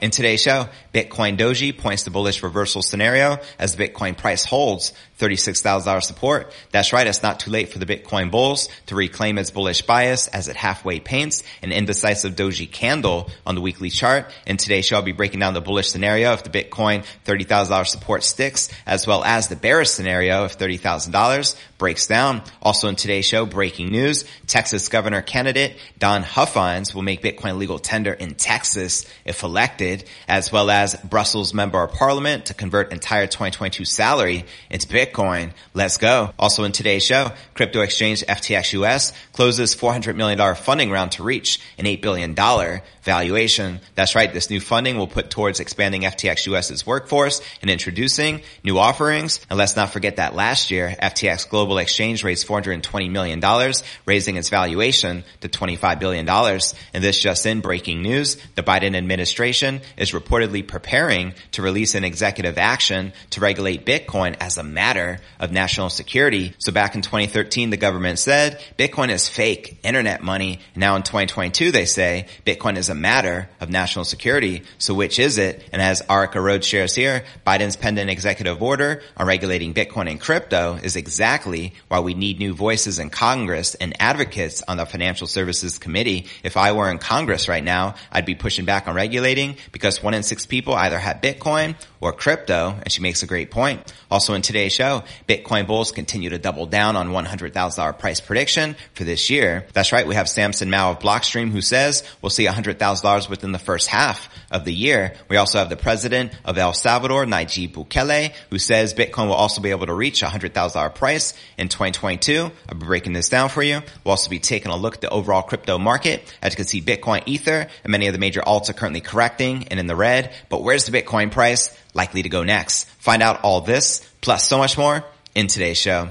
In today's show, Bitcoin Doji points to bullish reversal scenario as the Bitcoin price holds $36,000 support. That's right. It's not too late for the Bitcoin bulls to reclaim its bullish bias as it halfway paints an indecisive doji candle on the weekly chart. In today's show, I'll be breaking down the bullish scenario if the Bitcoin $30,000 support sticks, as well as the bearish scenario if $30,000 breaks down. Also in today's show, breaking news, Texas governor candidate Don Huffines will make Bitcoin legal tender in Texas if elected, as well as Brussels member of parliament to convert entire 2022 salary into Bitcoin. Let's go. Also in today's show, crypto exchange FTX US closes $400 million funding round to reach an $8 billion valuation. That's right. This new funding will put towards expanding FTX US's workforce and introducing new offerings. And let's not forget that last year, FTX Global Exchange raised $420 million, raising its valuation to $25 billion. And this just in breaking news, the Biden administration is reportedly preparing to release an executive action to regulate Bitcoin as a matter matter of national security. So back in 2013, the government said Bitcoin is fake internet money. Now in 2022, they say Bitcoin is a matter of national security. So which is it? And as Arica Road shares here, Biden's pending executive order on regulating Bitcoin and crypto is exactly why we need new voices in Congress and advocates on the Financial Services Committee. If I were in Congress right now, I'd be pushing back on regulating because one in six people either have Bitcoin or crypto. And she makes a great point. Also in today's show, show, Bitcoin bulls continue to double down on $100,000 price prediction for this year. That's right. We have Samson Mow of Blockstream who says we'll see $100,000 within the first half of the year. We also have the president of El Salvador, Nayib Bukele, who says Bitcoin will also be able to reach $100,000 price in 2022. I'll be breaking this down for you. We'll also be taking a look at the overall crypto market. As you can see, Bitcoin, Ether, and many of the major alts are currently correcting and in the red. But where's the Bitcoin price likely to go next? Find out all this plus so much more in today's show.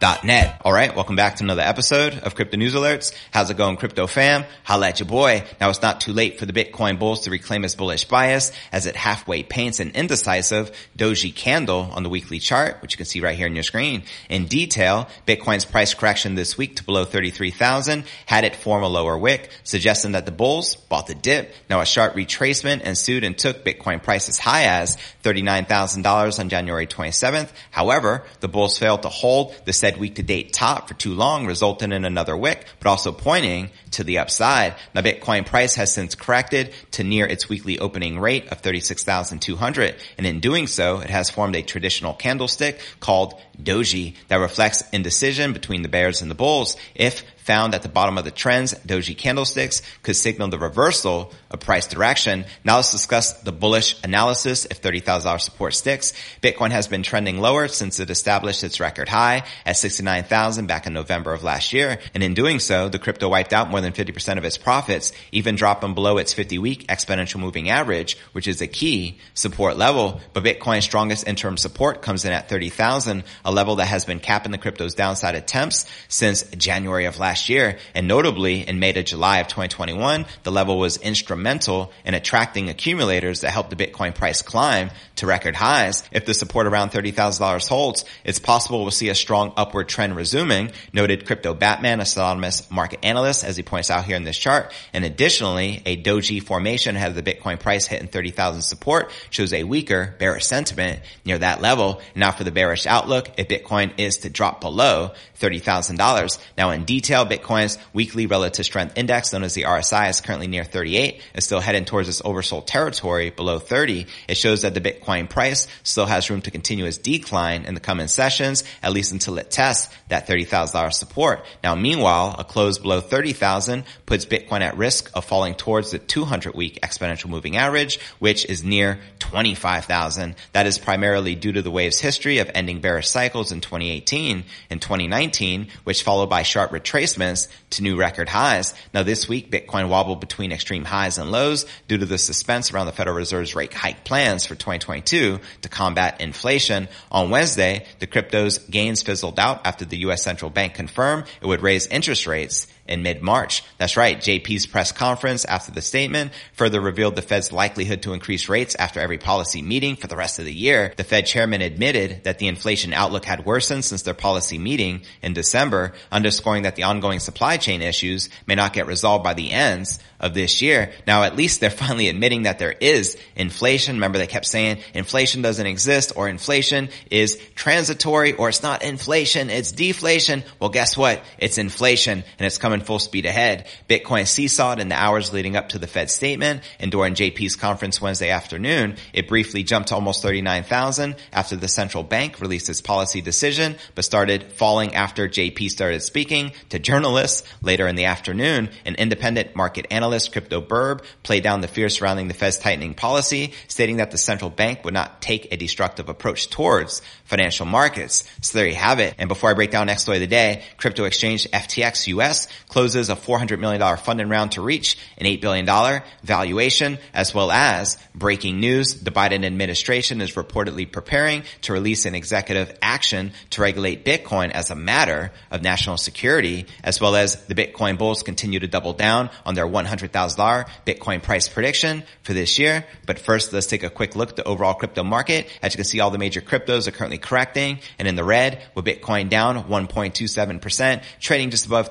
alerts.net. All right. Welcome back to another episode of crypto news alerts. How's it going, crypto fam? Holla at your boy. Now it's not too late for the Bitcoin bulls to reclaim its bullish bias as it halfway paints an indecisive doji candle on the weekly chart, which you can see right here on your screen. In detail, Bitcoin's price correction this week to below 33,000 had it form a lower wick, suggesting that the bulls bought the dip. Now a sharp retracement ensued and took Bitcoin price as high as $39,000 on January 27th. However, the bulls failed to hold the said week to date top for too long, resulting in another wick, but also pointing to the upside. Now Bitcoin price has since corrected to near its weekly opening rate of 36,200. And in doing so, it has formed a traditional candlestick called doji that reflects indecision between the bears and the bulls. If found at the bottom of the trends, doji candlesticks could signal the reversal of price direction. Now let's discuss the bullish analysis if $30,000 support sticks. Bitcoin has been trending lower since it established its record high at 69,000 back in November of last year. And in doing so, the crypto wiped out more than 50% of its profits, even dropping below its 50 week exponential moving average, which is a key support level. But Bitcoin's strongest interim support comes in at 30,000, a level that has been capping the crypto's downside attempts since January of last last year. And notably in May to July of 2021, the level was instrumental in attracting accumulators that helped the Bitcoin price climb to record highs. If the support around $30,000 holds, it's possible we'll see a strong upward trend resuming, noted crypto Batman, a pseudonymous market analyst, as he points out here in this chart. And additionally, a doji formation ahead of the Bitcoin price hitting 30,000 support shows a weaker bearish sentiment near that level. Now for the bearish outlook, if Bitcoin is to drop below $30,000. Now in detail, Bitcoin's weekly relative strength index, known as the RSI, is currently near 38. It's still heading towards its oversold territory below 30. It shows that the Bitcoin price still has room to continue its decline in the coming sessions, at least until it tests that $30,000 support. Now, meanwhile, a close below 30,000 puts Bitcoin at risk of falling towards the 200 week exponential moving average, which is near 25,000. That is primarily due to the wave's history of ending bearish cycles in 2018 and 2019, which followed by sharp to new record highs. Now this week, Bitcoin wobbled between extreme highs and lows due to the suspense around the Federal Reserve's rate hike plans for 2022 to combat inflation. On Wednesday, the crypto's gains fizzled out after the U.S. central bank confirmed it would raise interest rates in mid-March. That's right. JP's press conference after the statement further revealed the Fed's likelihood to increase rates after every policy meeting for the rest of the year. The Fed chairman admitted that the inflation outlook had worsened since their policy meeting in December, underscoring that the ongoing supply chain issues may not get resolved by the ends of this year. Now, at least they're finally admitting that there is inflation. Remember, they kept saying inflation doesn't exist or inflation is transitory or it's not inflation, it's deflation. Well, guess what? It's inflation and it's coming full speed ahead. Bitcoin seesawed in the hours leading up to the Fed statement and during JP's conference Wednesday afternoon, it briefly jumped to almost 39,000 after the central bank released its policy decision, but started falling after JP started speaking to journalists later in the afternoon. An independent market analyst Crypto Birb played down the fear surrounding the Fed's tightening policy, stating that the central bank would not take a destructive approach towards financial markets. So there you have it. And before I break down next story of the day, crypto exchange FTX US closes a $400 million funding round to reach an $8 billion valuation, as well as breaking news. The Biden administration is reportedly preparing to release an executive action to regulate Bitcoin as a matter of national security, as well as the Bitcoin bulls continue to double down on their $100,000 Bitcoin price prediction for this year. But first, let's take a quick look at the overall crypto market. As you can see, all the major cryptos are currently correcting and in the red with Bitcoin down 1.27%, trading just above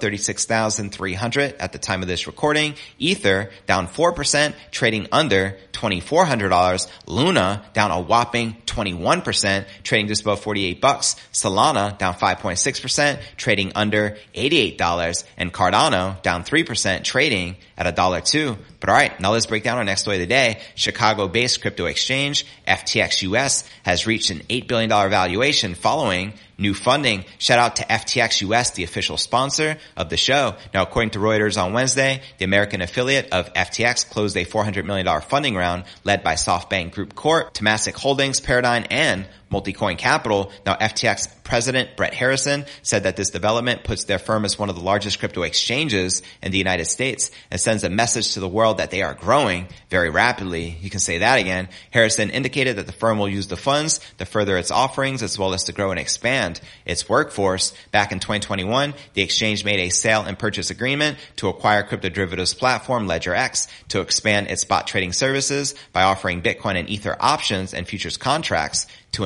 36,300 at the time of this recording. Ether down 4%, trading under $2,400. Luna down a whopping 21%, trading just above 48 bucks. Solana down 5.6%, trading under $88. And Cardano down 3%, trading at a dollar two. But all right, now let's break down our next story of the day. Chicago-based crypto exchange FTX US has reached an $8 billion valuation following new funding. Shout out to FTX US, the official sponsor of the show. Now, according to Reuters on Wednesday, the American affiliate of FTX closed a $400 million funding round led by SoftBank Group Corp, Temasek Holdings, Paradigm, and Multicoin Capital. Now, FTX President Brett Harrison said that this development puts their firm as one of the largest crypto exchanges in the United States and sends a message to the world that they are growing very rapidly. You can say that again. Harrison indicated that the firm will use the funds to further its offerings as well as to grow and expand its workforce. Back in 2021, the exchange made a sale and purchase agreement to acquire crypto derivatives platform LedgerX to expand its spot trading services by offering Bitcoin and Ether options and futures contracts to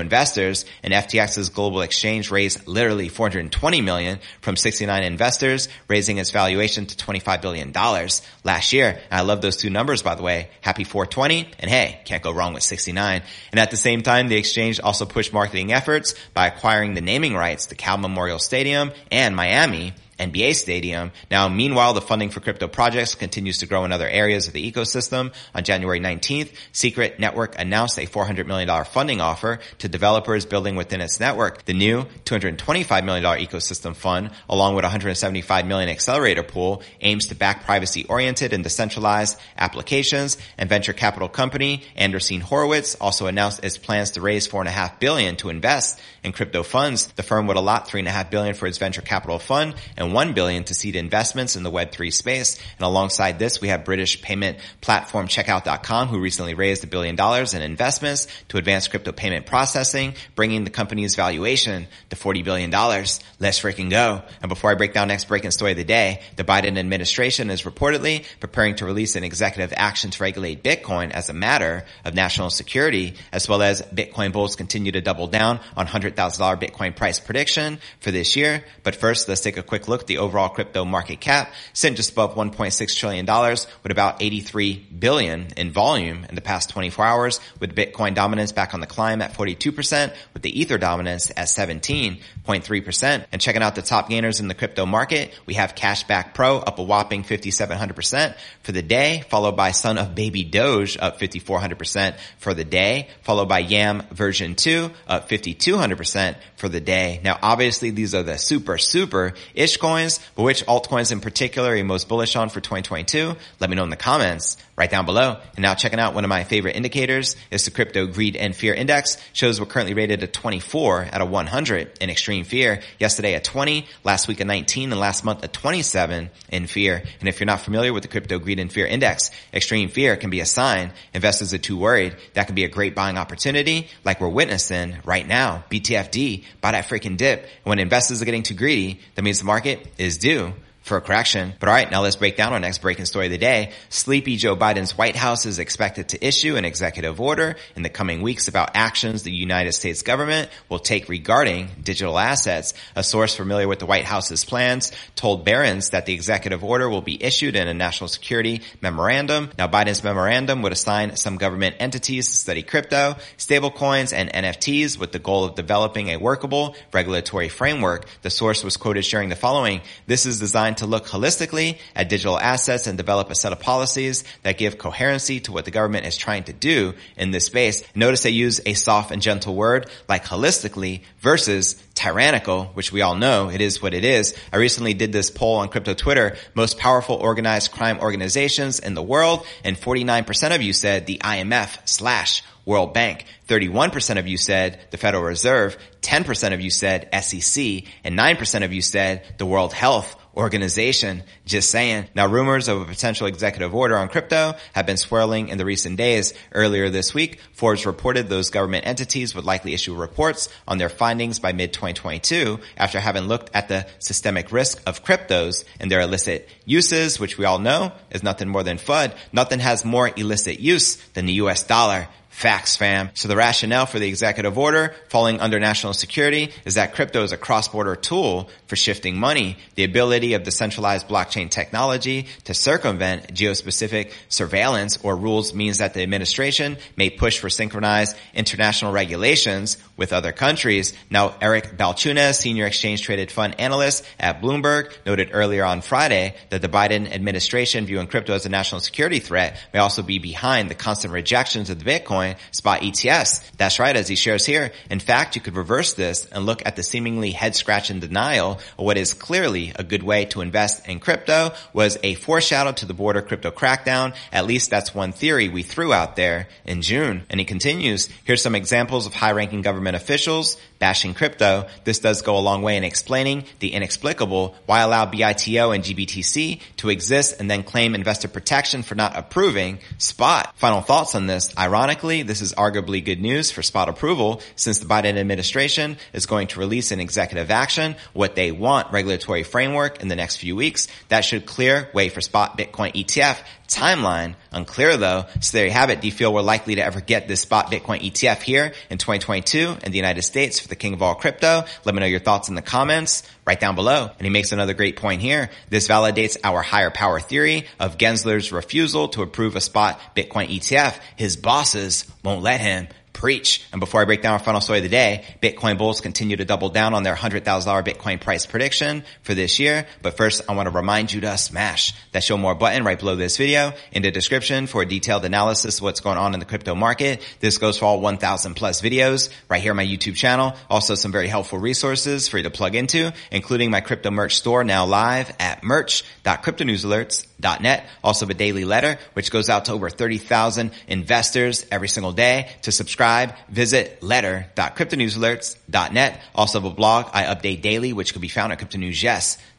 and FTX's global exchange raised literally 420 million from 69 investors, raising its valuation to 25 billion dollars last year. And I love those two numbers, by the way. Happy 420 and hey, can't go wrong with 69. And at the same time, the exchange also pushed marketing efforts by acquiring the naming rights to Cal Memorial Stadium and Miami NBA Stadium. Now, meanwhile, the funding for crypto projects continues to grow in other areas of the ecosystem. On January 19th, Secret Network announced a $400 million funding offer to developers building within its network. The new $225 million ecosystem fund, along with 175 million accelerator pool, aims to back privacy-oriented and decentralized applications. And venture capital company Andreessen Horowitz also announced its plans to raise 4.5 billion to invest in crypto funds. The firm would allot 3.5 billion for its venture capital fund and 1 billion to seed investments in the Web3 space. And alongside this, we have British payment platform checkout.com who recently raised a billion dollars in investments to advance crypto payment processing, bringing the company's valuation to $40 billion. Let's freaking go. And before I break down next breaking story of the day, the Biden administration is reportedly preparing to release an executive action to regulate Bitcoin as a matter of national security, as well as Bitcoin bulls continue to double down on $100,000 Bitcoin price prediction for this year. But first, let's take a quick look the overall crypto market cap sitting just above $1.6 trillion with about 83 billion in volume in the past 24 hours with Bitcoin dominance back on the climb at 42% with the Ether dominance at 17.3%. And checking out the top gainers in the crypto market, we have Cashback Pro up a whopping 5,700% for the day, followed by Son of Baby Doge up 5,400% for the day, followed by Yam version 2 up 5,200% for the day. Now obviously these are the super, super ish coins, but which altcoins in particular are you most bullish on for 2022? Let me know in the comments right down below. And now checking out one of my favorite indicators is the crypto greed and fear index shows we're currently rated at 24 out of 100 in extreme fear. Yesterday at 20, last week at 19, and last month at 27 in fear. And if you're not familiar with the crypto greed and fear index, extreme fear can be a sign investors are too worried. That can be a great buying opportunity like we're witnessing right now. BTFD, buy that freaking dip. And when investors are getting too greedy, that means the market is due for a correction. But alright, now let's break down our next breaking story of the day. Sleepy Joe Biden's White House is expected to issue an executive order in the coming weeks about actions the United States government will take regarding digital assets. A source familiar with the White House's plans told Barron's that the executive order will be issued in a national security memorandum. Now Biden's memorandum would assign some government entities to study crypto, stablecoins, and NFTs with the goal of developing a workable regulatory framework. The source was quoted sharing the following. This is designed to look holistically at digital assets and develop a set of policies that give coherency to what the government is trying to do in this space. Notice they use a soft and gentle word like holistically versus tyrannical, which we all know it is what it is. I recently did this poll on crypto Twitter, most powerful organized crime organizations in the world, and 49% of you said the IMF slash World Bank. 31% of you said the Federal Reserve. 10% of you said SEC. And 9% of you said the World Health organization. Just saying. Now rumors of a potential executive order on crypto have been swirling in the recent days. Earlier this week, Forbes reported those government entities would likely issue reports on their findings by mid-2022 after having looked at the systemic risk of cryptos and their illicit uses, which we all know is nothing more than FUD. Nothing has more illicit use than the US dollar. Facts, fam. So the rationale for the executive order falling under national security is that crypto is a cross-border tool for shifting money. The ability of decentralized blockchain technology to circumvent geospecific surveillance or rules means that the administration may push for synchronized international regulations with other countries. Now, Eric Balchunas, senior exchange traded fund analyst at Bloomberg, noted earlier on Friday that the Biden administration viewing crypto as a national security threat may also be behind the constant rejections of the Bitcoin spot ETFs. That's right, as he shares here. In fact, you could reverse this and look at the seemingly head scratching denial of what is clearly a good way to invest in crypto was a foreshadow to the border crypto crackdown. At least that's one theory we threw out there in June. And he continues, here's some examples of high ranking government officials bashing crypto. This does go a long way in explaining the inexplicable. Why allow BITO and GBTC to exist and then claim investor protection for not approving spot? Final thoughts on this. Ironically, this is arguably good news for spot approval since the Biden administration is going to release an executive action, what they want regulatory framework in the next few weeks. That should clear way for spot Bitcoin ETF timeline unclear though. So there you have it. Do you feel we're likely to ever get this spot Bitcoin ETF here in 2022 in the United States for the king of all crypto? Let me know your thoughts in the comments right down below. And he makes another great point here. This validates our higher power theory of Gensler's refusal to approve a spot Bitcoin ETF. His bosses won't let him preach. And before I break down our final story of the day, Bitcoin bulls continue to double down on their $100,000 Bitcoin price prediction for this year. But first, I want to remind you to smash that show more button right below this video in the description for a detailed analysis of what's going on in the crypto market. This goes for all 1000 plus videos right here on my YouTube channel. Also some very helpful resources for you to plug into, including my crypto merch store now live at merch.cryptonewsalerts.net. Also the daily letter, which goes out to over 30,000 investors every single day to subscribe subscribe, visit letter.cryptonewsalerts.net. Also have a blog I update daily, which can be found at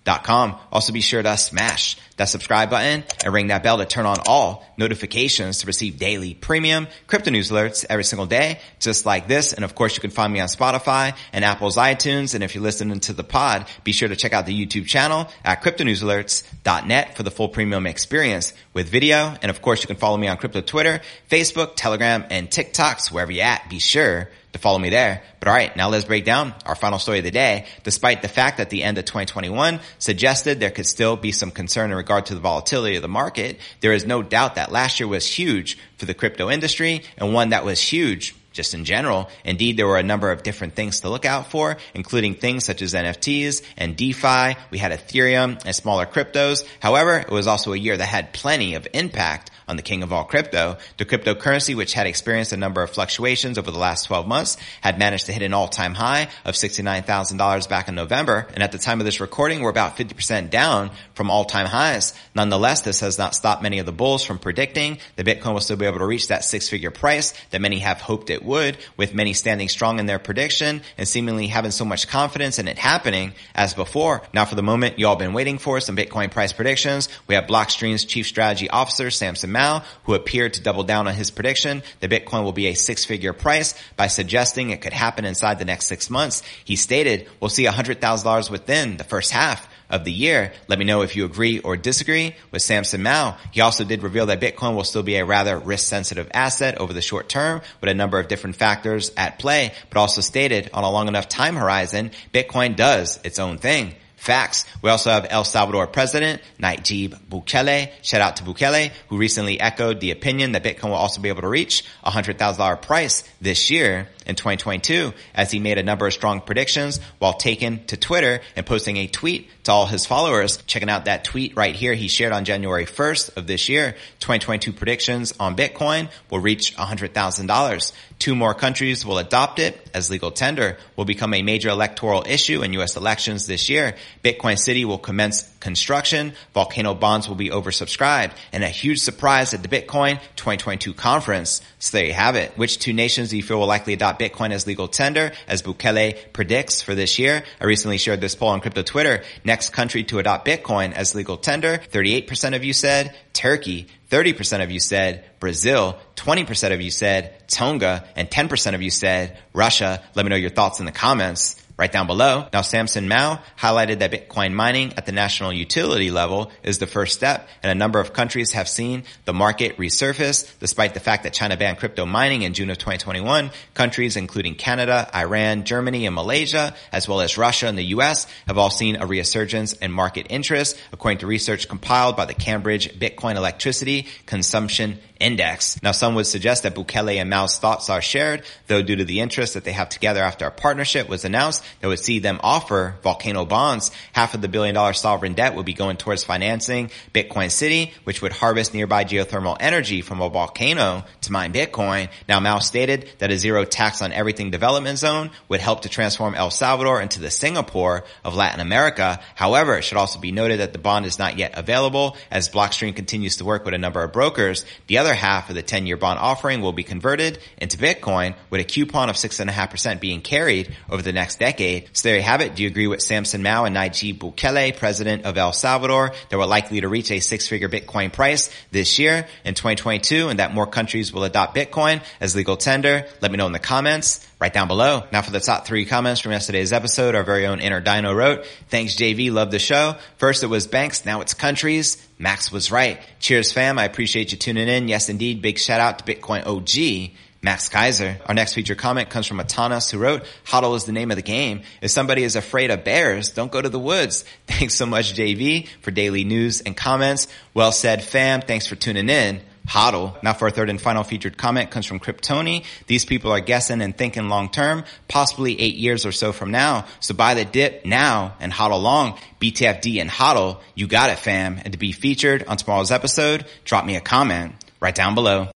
cryptonewsyes.com. Also be sure to smash that subscribe button and ring that bell to turn on all notifications to receive daily premium crypto news alerts every single day, just like this. And of course, you can find me on Spotify and Apple's iTunes. And if you're listening to the pod, be sure to check out the YouTube channel at cryptonewsalerts.net for the full premium experience with video. And of course, you can follow me on crypto Twitter, Facebook, Telegram, and TikToks, wherever you're at. Be sure to follow me there. But all right, now let's break down our final story of the day. Despite the fact that the end of 2021 suggested there could still be some concern in regard to the volatility of the market, there is no doubt that last year was huge for the crypto industry and one that was huge just in general. Indeed, there were a number of different things to look out for, including things such as NFTs and DeFi. We had Ethereum and smaller cryptos. However, it was also a year that had plenty of impact on the king of all crypto. The cryptocurrency, which had experienced a number of fluctuations over the last 12 months, had managed to hit an all-time high of $69,000 back in November. And at the time of this recording, we're about 50% down from all-time highs. Nonetheless, this has not stopped many of the bulls from predicting that Bitcoin will still be able to reach that six-figure price that many have hoped it would, with many standing strong in their prediction and seemingly having so much confidence in it happening as before. Now for the moment you all been waiting for some Bitcoin price predictions. We have Blockstream's chief strategy officer, Samson Mow, who appeared to double down on his prediction that Bitcoin will be a six figure price by suggesting it could happen inside the next six months. He stated, we'll see $100,000 within the first half of the year. Let me know if you agree or disagree with Samson Mow. He also did reveal that Bitcoin will still be a rather risk sensitive asset over the short term with a number of different factors at play, but also stated on a long enough time horizon, Bitcoin does its own thing. Facts. We also have El Salvador President Nayib Bukele. Shout out to Bukele, who recently echoed the opinion that Bitcoin will also be able to reach a $100,000 price this year in 2022 as he made a number of strong predictions while taking to Twitter and posting a tweet to all his followers. Checking out that tweet right here he shared on January 1st of this year. 2022 predictions on Bitcoin will reach $100,000. Two more countries will adopt it as legal tender will become a major electoral issue in U.S. elections this year. Bitcoin City will commence construction. Volcano bonds will be oversubscribed and a huge surprise at the Bitcoin 2022 conference. So there you have it. Which two nations do you feel will likely adopt Bitcoin as legal tender as Bukele predicts for this year? I recently shared this poll on crypto Twitter. Next country to adopt Bitcoin as legal tender. 38% of you said Turkey. 30% of you said Brazil, 20% of you said Tonga, and 10% of you said Russia. Let me know your thoughts in the comments right down below. Now, Samson Mow highlighted that Bitcoin mining at the national utility level is the first step, and a number of countries have seen the market resurface. Despite the fact that China banned crypto mining in June of 2021, countries including Canada, Iran, Germany, and Malaysia, as well as Russia and the US, have all seen a resurgence in market interest, according to research compiled by the Cambridge Bitcoin Electricity Consumption Index. Now, some would suggest that Bukele and Mow's thoughts are shared, though due to the interest that they have together after a partnership was announced, that would see them offer volcano bonds. Half of the billion dollar sovereign debt would be going towards financing Bitcoin City, which would harvest nearby geothermal energy from a volcano to mine Bitcoin. Now, Mow stated that a zero tax on everything development zone would help to transform El Salvador into the Singapore of Latin America. However, it should also be noted that the bond is not yet available as Blockstream continues to work with a number of brokers. The other half of the 10 year bond offering will be converted into Bitcoin with a coupon of 6.5% being carried over the next decade decade. So there you have it. Do you agree with Samson Mow and Nayib Bukele, president of El Salvador, that we're likely to reach a six-figure Bitcoin price this year in 2022 and that more countries will adopt Bitcoin as legal tender? Let me know in the comments right down below. Now for the top three comments from yesterday's episode, our very own Inner Dino wrote, thanks JV, love the show. First it was banks, now it's countries. Max was right. Cheers fam, I appreciate you tuning in. Yes indeed, big shout out to Bitcoin OG. Max Keiser. Our next feature comment comes from Atanas who wrote, Huddle is the name of the game. If somebody is afraid of bears, don't go to the woods. Thanks so much, JV, for daily news and comments. Well said, fam. Thanks for tuning in. HODL. Now for our third and final featured comment comes from Kryptoni. These people are guessing and thinking long term, possibly eight years or so from now. So buy the dip now and HODL long. BTFD and HODL. You got it, fam. And to be featured on tomorrow's episode, drop me a comment right down below.